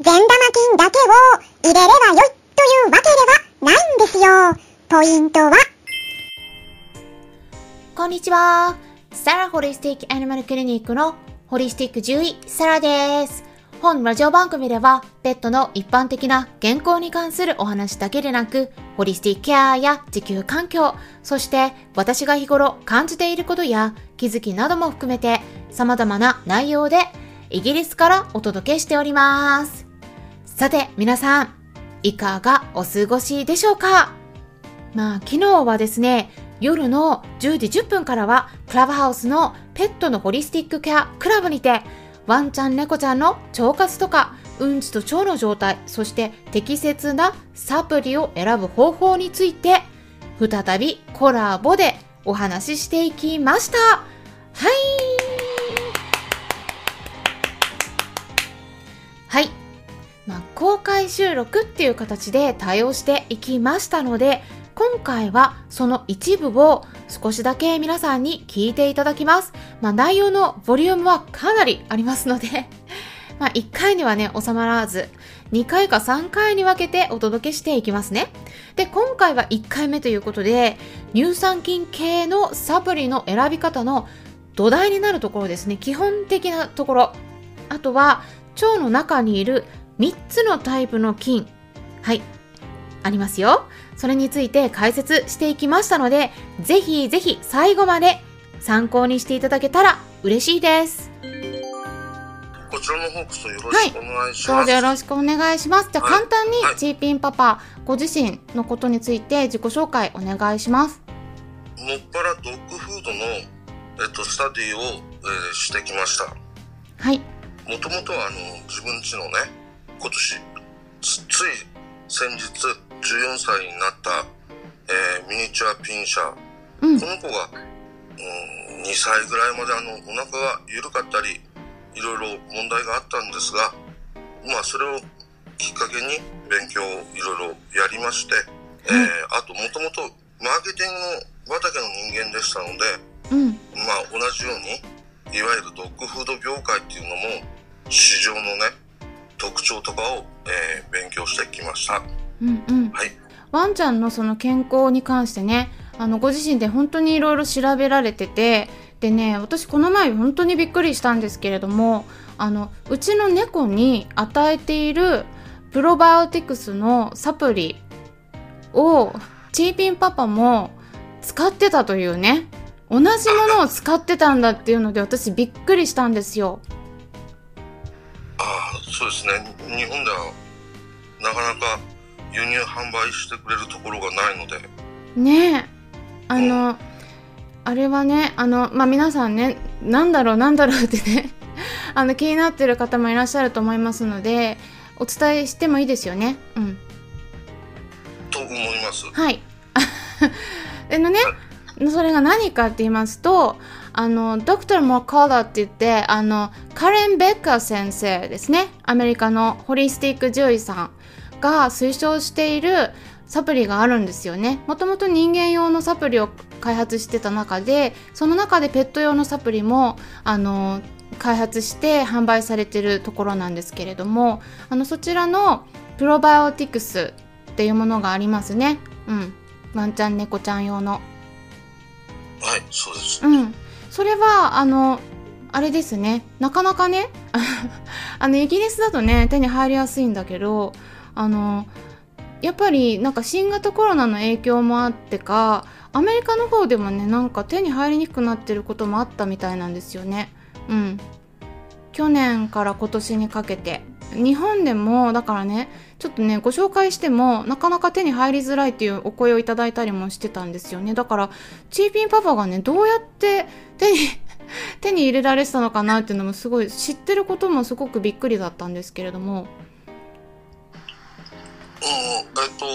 善玉菌だけを入れればよいというわけではないんですよ。ポイントは、こんにちは。サラホリスティックアニマルクリニックのホリスティック獣医、サラです。本ラジオ番組では、ペットの一般的な健康に関するお話だけでなく、ホリスティックケアや地球環境、そして私が日頃感じていることや気づきなども含めて、様々な内容でイギリスからお届けしております。さて、皆さん、いかがお過ごしでしょうか？まあ、昨日はですね、夜の10時10分からは、クラブハウスのペットのホリスティックケアクラブにて、ワンちゃん猫ちゃんの腸活とか、うんちと腸の状態、そして適切なサプリを選ぶ方法について、再びコラボでお話ししていきました。はい。はい。公開収録っていう形で対応していきましたので、今回はその一部を少しだけ皆さんに聞いていただきます。まあ、内容のボリュームはかなりありますので、まあ、1回にはね、収まらず、2回か3回に分けてお届けしていきますね。で、今回は1回目ということで、乳酸菌系のサプリの選び方の土台になるところですね。基本的なところ。あとは、腸の中にいる3つのタイプの菌。はい。ありますよ。それについて解説していきましたので、ぜひぜひ最後まで参考にしていただけたら嬉しいです。こちらの方こそよろしくお願いします。どうぞよろしくお願いします。じゃあはい簡単にはいチーピンパパご自身のことについて自己紹介お願いします。もっぱらドッグフードの、えっと、スタディを、えーしてきました。はい。もともとはあの自分家のね、今年つつい先日14歳になった、えーミニチュアピンシャー。うんこ。の子が、うん、2歳ぐらいまであのお腹が緩かったり、いろいろ問題があったんですが、まあそれをきっかけに勉強をいろいろやりまして、えーあともともとマーケティング畑の人間でしたので、うん。まあ同じように、いわゆるドッグフード業界っていうのも市場のね、特徴とかを、えー勉強してきました。うんうん。はい。ワンちゃんのその健康に関してね、あの、ご自身で本当にいろいろ調べられてて、でね、私この前本当にびっくりしたんですけれども、あの、うちの猫に与えているプロバイオティクスのサプリを、チーピンパパも使ってたというね、同じものを使ってたんだっていうので私びっくりしたんですよ。ああ、そうですね。日本ではなかなか輸入販売してくれるところがないので、ねえ。あのあれはねあのまあ皆さんねなんだろうなんだろうってね あの気になってる方もいらっしゃると思いますのでお伝えしてもいいですよね。うん。と思います。はい。でのねそれが何かって言いますとあのドクター・モーカーラって言ってあのカレン・ベッカー先生ですね。アメリカのホリスティック獣医さんが推奨しているサプリがあるんですよね。もともと人間用のサプリを開発してた中でその中でペット用のサプリもあの開発して販売されてるところなんですけれどもあのそちらのプロバイオティクスっていうものがありますね。うん。ワンちゃん猫ちゃん用の。はい、そうです。うん。それは、あの、あれですね。なかなかね、あの、イギリスだとね、手に入りやすいんだけど、あの、やっぱりなんか新型コロナの影響もあってか、アメリカの方でもね、なんか手に入りにくくなってることもあったみたいなんですよね。うん。去年から今年にかけて。日本でも、だからね、ちょっとね、ご紹介しても、なかなか手に入りづらいっていうお声をいただいたりもしてたんですよね。だから、チーピンパパがね、どうやって手に、手に入れられてたのかなっていうのもすごい、知ってることもすごくびっくりだったんですけれども。うん、えっと、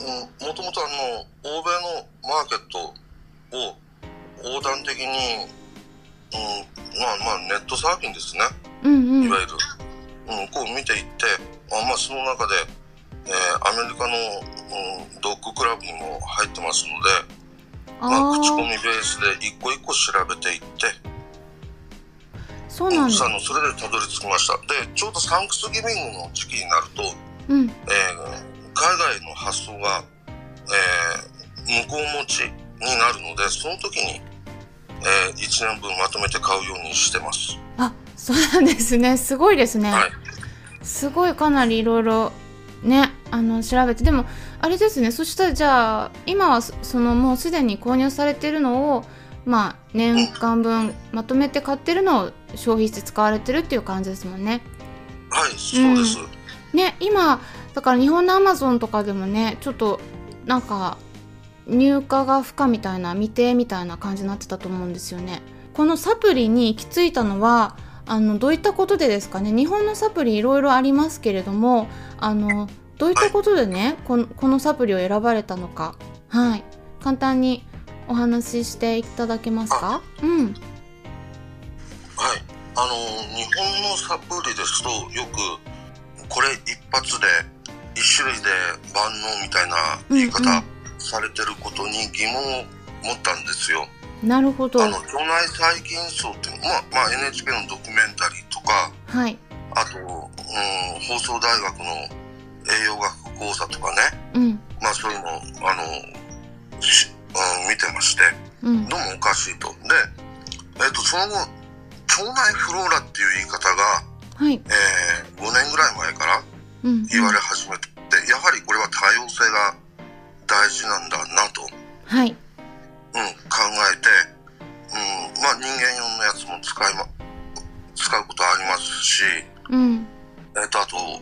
うん、もともとあの、欧米のマーケットを横断的に、うん、まあまあネットサーフィンですね。うんうん。いわゆる、うん、こう見ていって、あまあその中で、えーアメリカの、うん、ドッグクラブにも入ってますので、まあ、あ口コミあ、ベースで一個一個調べていって、そうなんだ。あのそれでたどり着きました。でちょうどサンクスギビングの時期になると、うん。えー海外の発送が、えー向こう持ちになるのでその時に、え1年分まとめて買うようにしてます。あそうなんですね。すごいですね、はいすごいかなりいろいろねあの調べて。でもあれですね。そしたらじゃあ今はそそのもうすでに購入されてるのをまあ年間分まとめて買ってるのを消費して使われてるっていう感じですもんね。はいそうです、ね今だから日本のアマゾンとかでもねちょっとなんか入荷が不可みたいな未定みたいな感じになってたと思うんですよね。このサプリに行き着いたのはあのどういったことでですかね？日本のサプリいろいろありますけれどもあのどういったことでねこのこのサプリを選ばれたのか。はい。簡単にお話ししていただけますか？うん。はい。あの日本のサプリですとよくこれ一発で一種類で万能みたいな言いうん。方されてることに疑問を持ったんですよ、なるほど。あの腸内細菌層ってまあ、まあ、NHK のドキュメンタリーとかはい。あと、うん、放送大学の栄養学講座とかね。うん。まあそういうのあのし、うん、見てまして。うん。どうもおかしいと。で、えっとその後腸内フローラっていう言い方が、はい。えー5年ぐらい前からうん。言われ始めて、やはりこれは多様性が大事なんだなと、うん、はい考えて、うん、まあ人間用のやつも使いま使うことありますし、うん。えっとあとね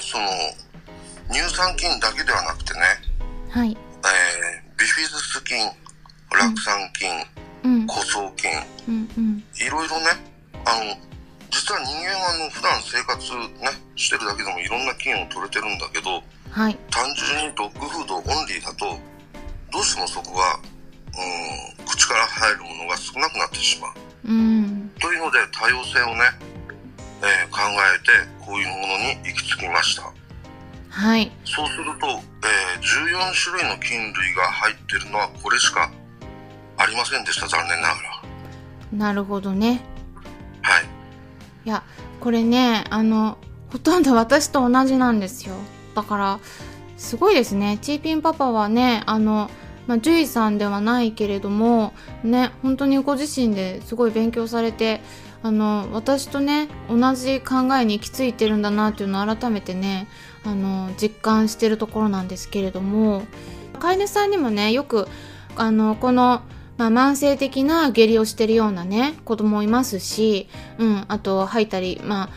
その乳酸菌だけではなくてね、はい。えービフィズス菌酪酸菌うん。枯草菌うんうん。いろいろねあの実は人間はあの普段生活ねしてるだけでもいろんな菌を取れてるんだけどはい。単純にドッグフードオンリーだとどうしてもそこが、うん、口から入るものが少なくなってしまう。うん。というので多様性をね、えー考えてこういうものに行き着きました。はい。そうすると、えー14種類の菌類が入ってるのはこれしかありませんでした残念ながら。なるほどね。はい。いやこれねあのほとんど私と同じなんですよ。だからすごいですね。チーピンパパはねあのまあ、獣医さんではないけれどもね本当にご自身ですごい勉強されてあの私とね同じ考えに行き着いてるんだなっていうのを改めてねあの実感してるところなんですけれども飼い主さんにもねよくあのこの、まあ、慢性的な下痢をしてるようなね子供もいますし、うん、あと吐いたりまあ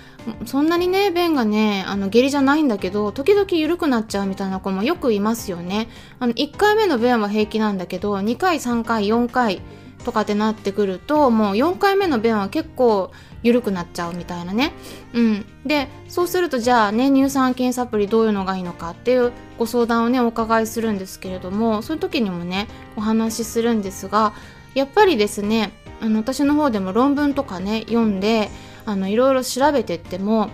そんなにね便がねあの下痢じゃないんだけど時々緩くなっちゃうみたいな子もよくいますよね。あの1回目の便は平気なんだけど2回3回4回とかってなってくるともう4回目の便は結構緩くなっちゃうみたいなね。うん。でそうするとじゃあね乳酸菌サプリどういうのがいいのかっていうご相談をねお伺いするんですけれどもそういう時にもねお話しするんですがやっぱりですねあの私の方でも論文とかね読んであのいろいろ調べてっても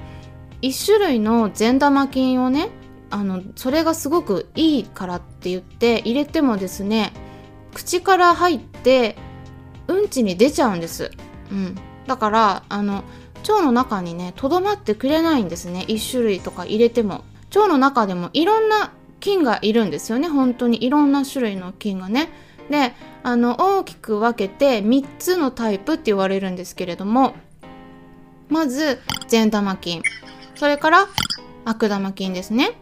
1種類の善玉菌をねあのそれがすごくいいからって言って入れてもですね口から入ってうんちに出ちゃうんです、うん、だからあの腸の中にねとどまってくれないんですね。1種類とか入れても。腸の中でもいろんな菌がいるんですよね。本当に。いろんな種類の菌がね。であの大きく分けて3つのタイプって言われるんですけれども。まず善玉菌。それから悪玉菌ですね。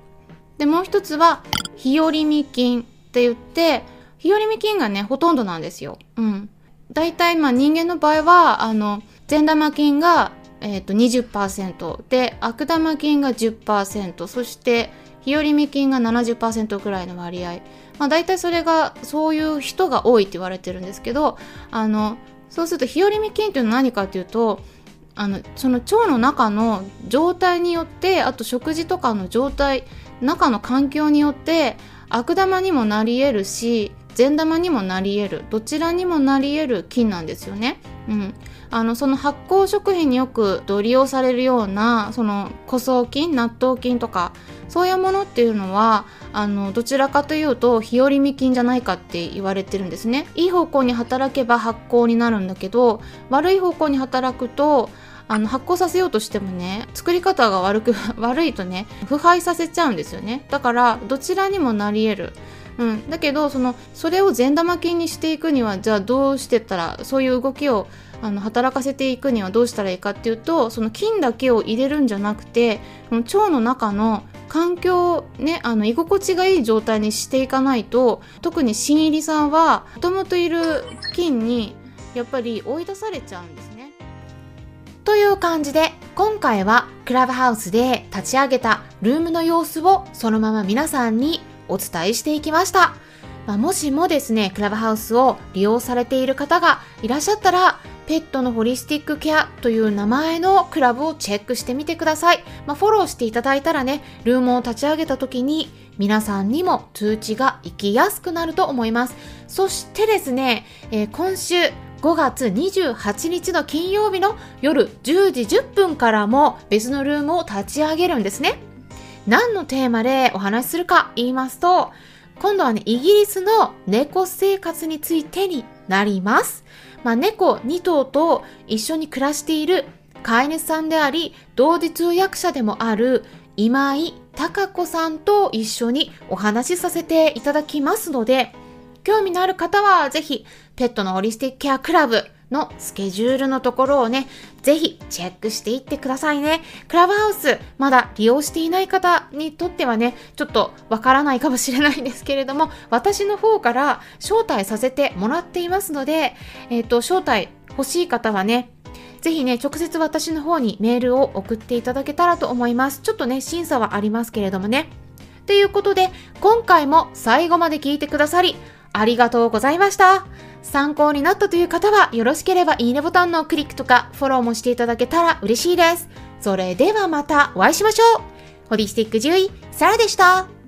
でもう一つは日和見菌って言って日和見菌がねほとんどなんですよ。うん。大体まあ人間の場合はあの善玉菌が、えー、と20%で悪玉菌が10%そして日和見菌が70%ぐらいの割合。まあ大体それがそういう人が多いって言われてるんですけどあのそうすると日和見菌っていうのは何かっていうとあのその腸の中の状態によってあと食事とかの状態中の環境によって悪玉にもなり得るし善玉にもなり得るどちらにもなり得る菌なんですよね。うん、あのその発酵食品によく利用されるようなその枯草菌納豆菌とかそういうものっていうのはあのどちらかというと日和見菌じゃないかって言われてるんですね。いい方向に働けば発酵になるんだけど悪い方向に働くとあの発酵させようとしてもね作り方が悪く 悪いとね腐敗させちゃうんですよね。だからどちらにもなり得る。うん、だけどそのそれを善玉菌にしていくにはじゃあどうしてったらそういう動きをあの働かせていくにはどうしたらいいかっていうとその菌だけを入れるんじゃなくて腸の中の環境ねあの居心地がいい状態にしていかないと特に新入りさんはもともといる菌にやっぱり追い出されちゃうんですね。という感じで今回はクラブハウスで立ち上げたルームの様子をそのまま皆さんにお伝えしていきました。まあ、もしもですね、クラブハウスを利用されている方がいらっしゃったら、ペットのホリスティックケアという名前のクラブをチェックしてみてください。まあ、フォローしていただいたらね、ルームを立ち上げた時に皆さんにも通知が行きやすくなると思います。そしてですね、えー、今週5月28日の金曜日の夜10時10分からも別のルームを立ち上げるんですね。何のテーマでお話しするか言いますと、今度はね、イギリスの猫生活についてになります。まあ、猫2頭と一緒に暮らしている飼い主さんであり、同時通訳者でもある今井貴子さんと一緒にお話しさせていただきますので、興味のある方はぜひ、ペットのホリスティックケアクラブのスケジュールのところをね、ぜひチェックしていってくださいね。クラブハウス、まだ利用していない方にとってはね、ちょっとわからないかもしれないんですけれども、私の方から招待させてもらっていますので、えっ、ー、と、招待欲しい方はね、ぜひね、直接私の方にメールを送っていただけたらと思います。ちょっとね、審査はありますけれどもね。ということで、今回も最後まで聞いてくださり、ありがとうございました。参考になったという方はよろしければいいねボタンのクリックとかフォローもしていただけたら嬉しいです。それではまたお会いしましょう。ホリスティック獣医、サラでした。